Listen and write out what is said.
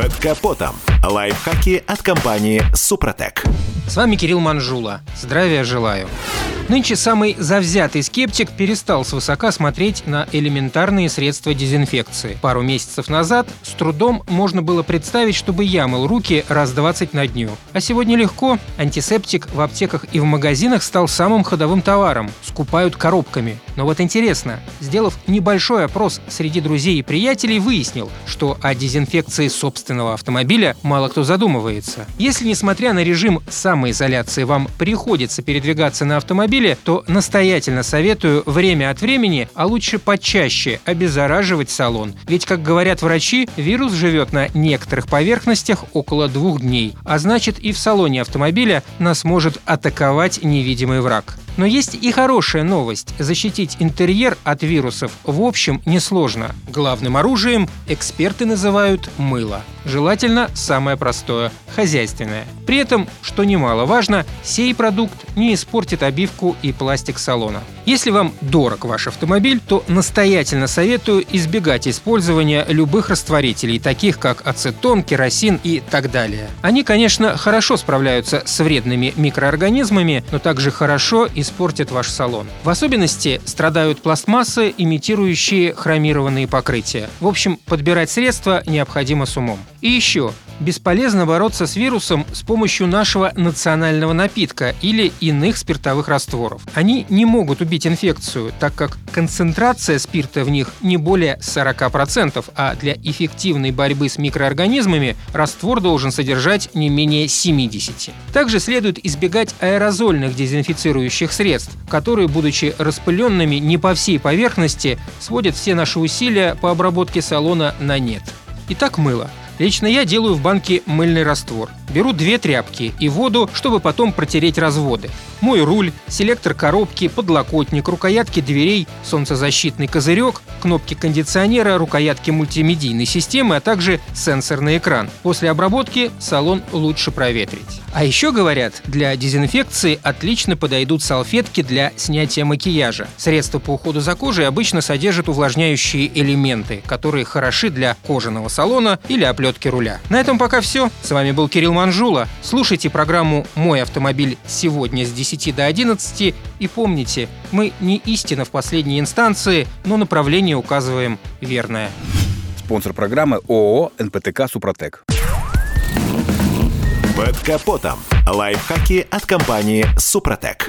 Под капотом. Лайфхаки от компании «Супротек». С вами Кирилл Манжула. Здравия желаю. Нынче самый завзятый скептик перестал свысока смотреть на элементарные средства дезинфекции. Пару месяцев назад с трудом можно было представить, чтобы я мыл руки раз 20 на дню. А сегодня легко. Антисептик в аптеках и в магазинах стал самым ходовым товаром. Скупают коробками. Но вот интересно, сделав небольшой опрос среди друзей и приятелей, выяснил, что о дезинфекции собственного автомобиля мало кто задумывается. Если, несмотря на режим самоизоляции, вам приходится передвигаться на автомобиле, то настоятельно советую время от времени, а лучше почаще обеззараживать салон. Ведь, как говорят врачи, вирус живет на некоторых поверхностях около двух дней, а значит и в салоне автомобиля нас может атаковать невидимый враг. Но есть и хорошая новость. Защитить интерьер от вирусов в общем несложно. Главным оружием эксперты называют мыло. Желательно самое простое – хозяйственное. При этом, что немаловажно, сей продукт не испортит обивку и пластик салона. Если вам дорог ваш автомобиль, то настоятельно советую избегать использования любых растворителей, таких как ацетон, керосин и так далее. Они, конечно, хорошо справляются с вредными микроорганизмами, но также хорошо испортят ваш салон. В особенности страдают пластмассы, имитирующие хромированные покрытия. В общем, подбирать средства необходимо с умом. И еще, бесполезно бороться с вирусом с помощью нашего национального напитка или иных спиртовых растворов. Они не могут убить инфекцию, так как концентрация спирта в них не более 40%, а для эффективной борьбы с микроорганизмами раствор должен содержать не менее 70%. Также следует избегать аэрозольных дезинфицирующих средств, которые, будучи распыленными не по всей поверхности, сводят все наши усилия по обработке салона на нет. Итак, мыло. Лично я делаю в банке мыльный раствор. Беру две тряпки и воду, чтобы потом протереть разводы. Мой руль, селектор коробки, подлокотник, рукоятки дверей, солнцезащитный козырек, кнопки кондиционера, рукоятки мультимедийной системы, а также сенсорный экран. После обработки салон лучше проветрить. А еще говорят, для дезинфекции отлично подойдут салфетки для снятия макияжа. Средства по уходу за кожей обычно содержат увлажняющие элементы, которые хороши для кожаного салона или оплетки руля. На этом пока все. С вами был Кирилл Манжула. Слушайте программу «Мой автомобиль» сегодня с 10 до 11 и помните, мы не истина в последней инстанции, но направление указываем верное. Спонсор программы ООО «НПТК Супротек». Под капотом. Лайфхаки от компании «Супротек».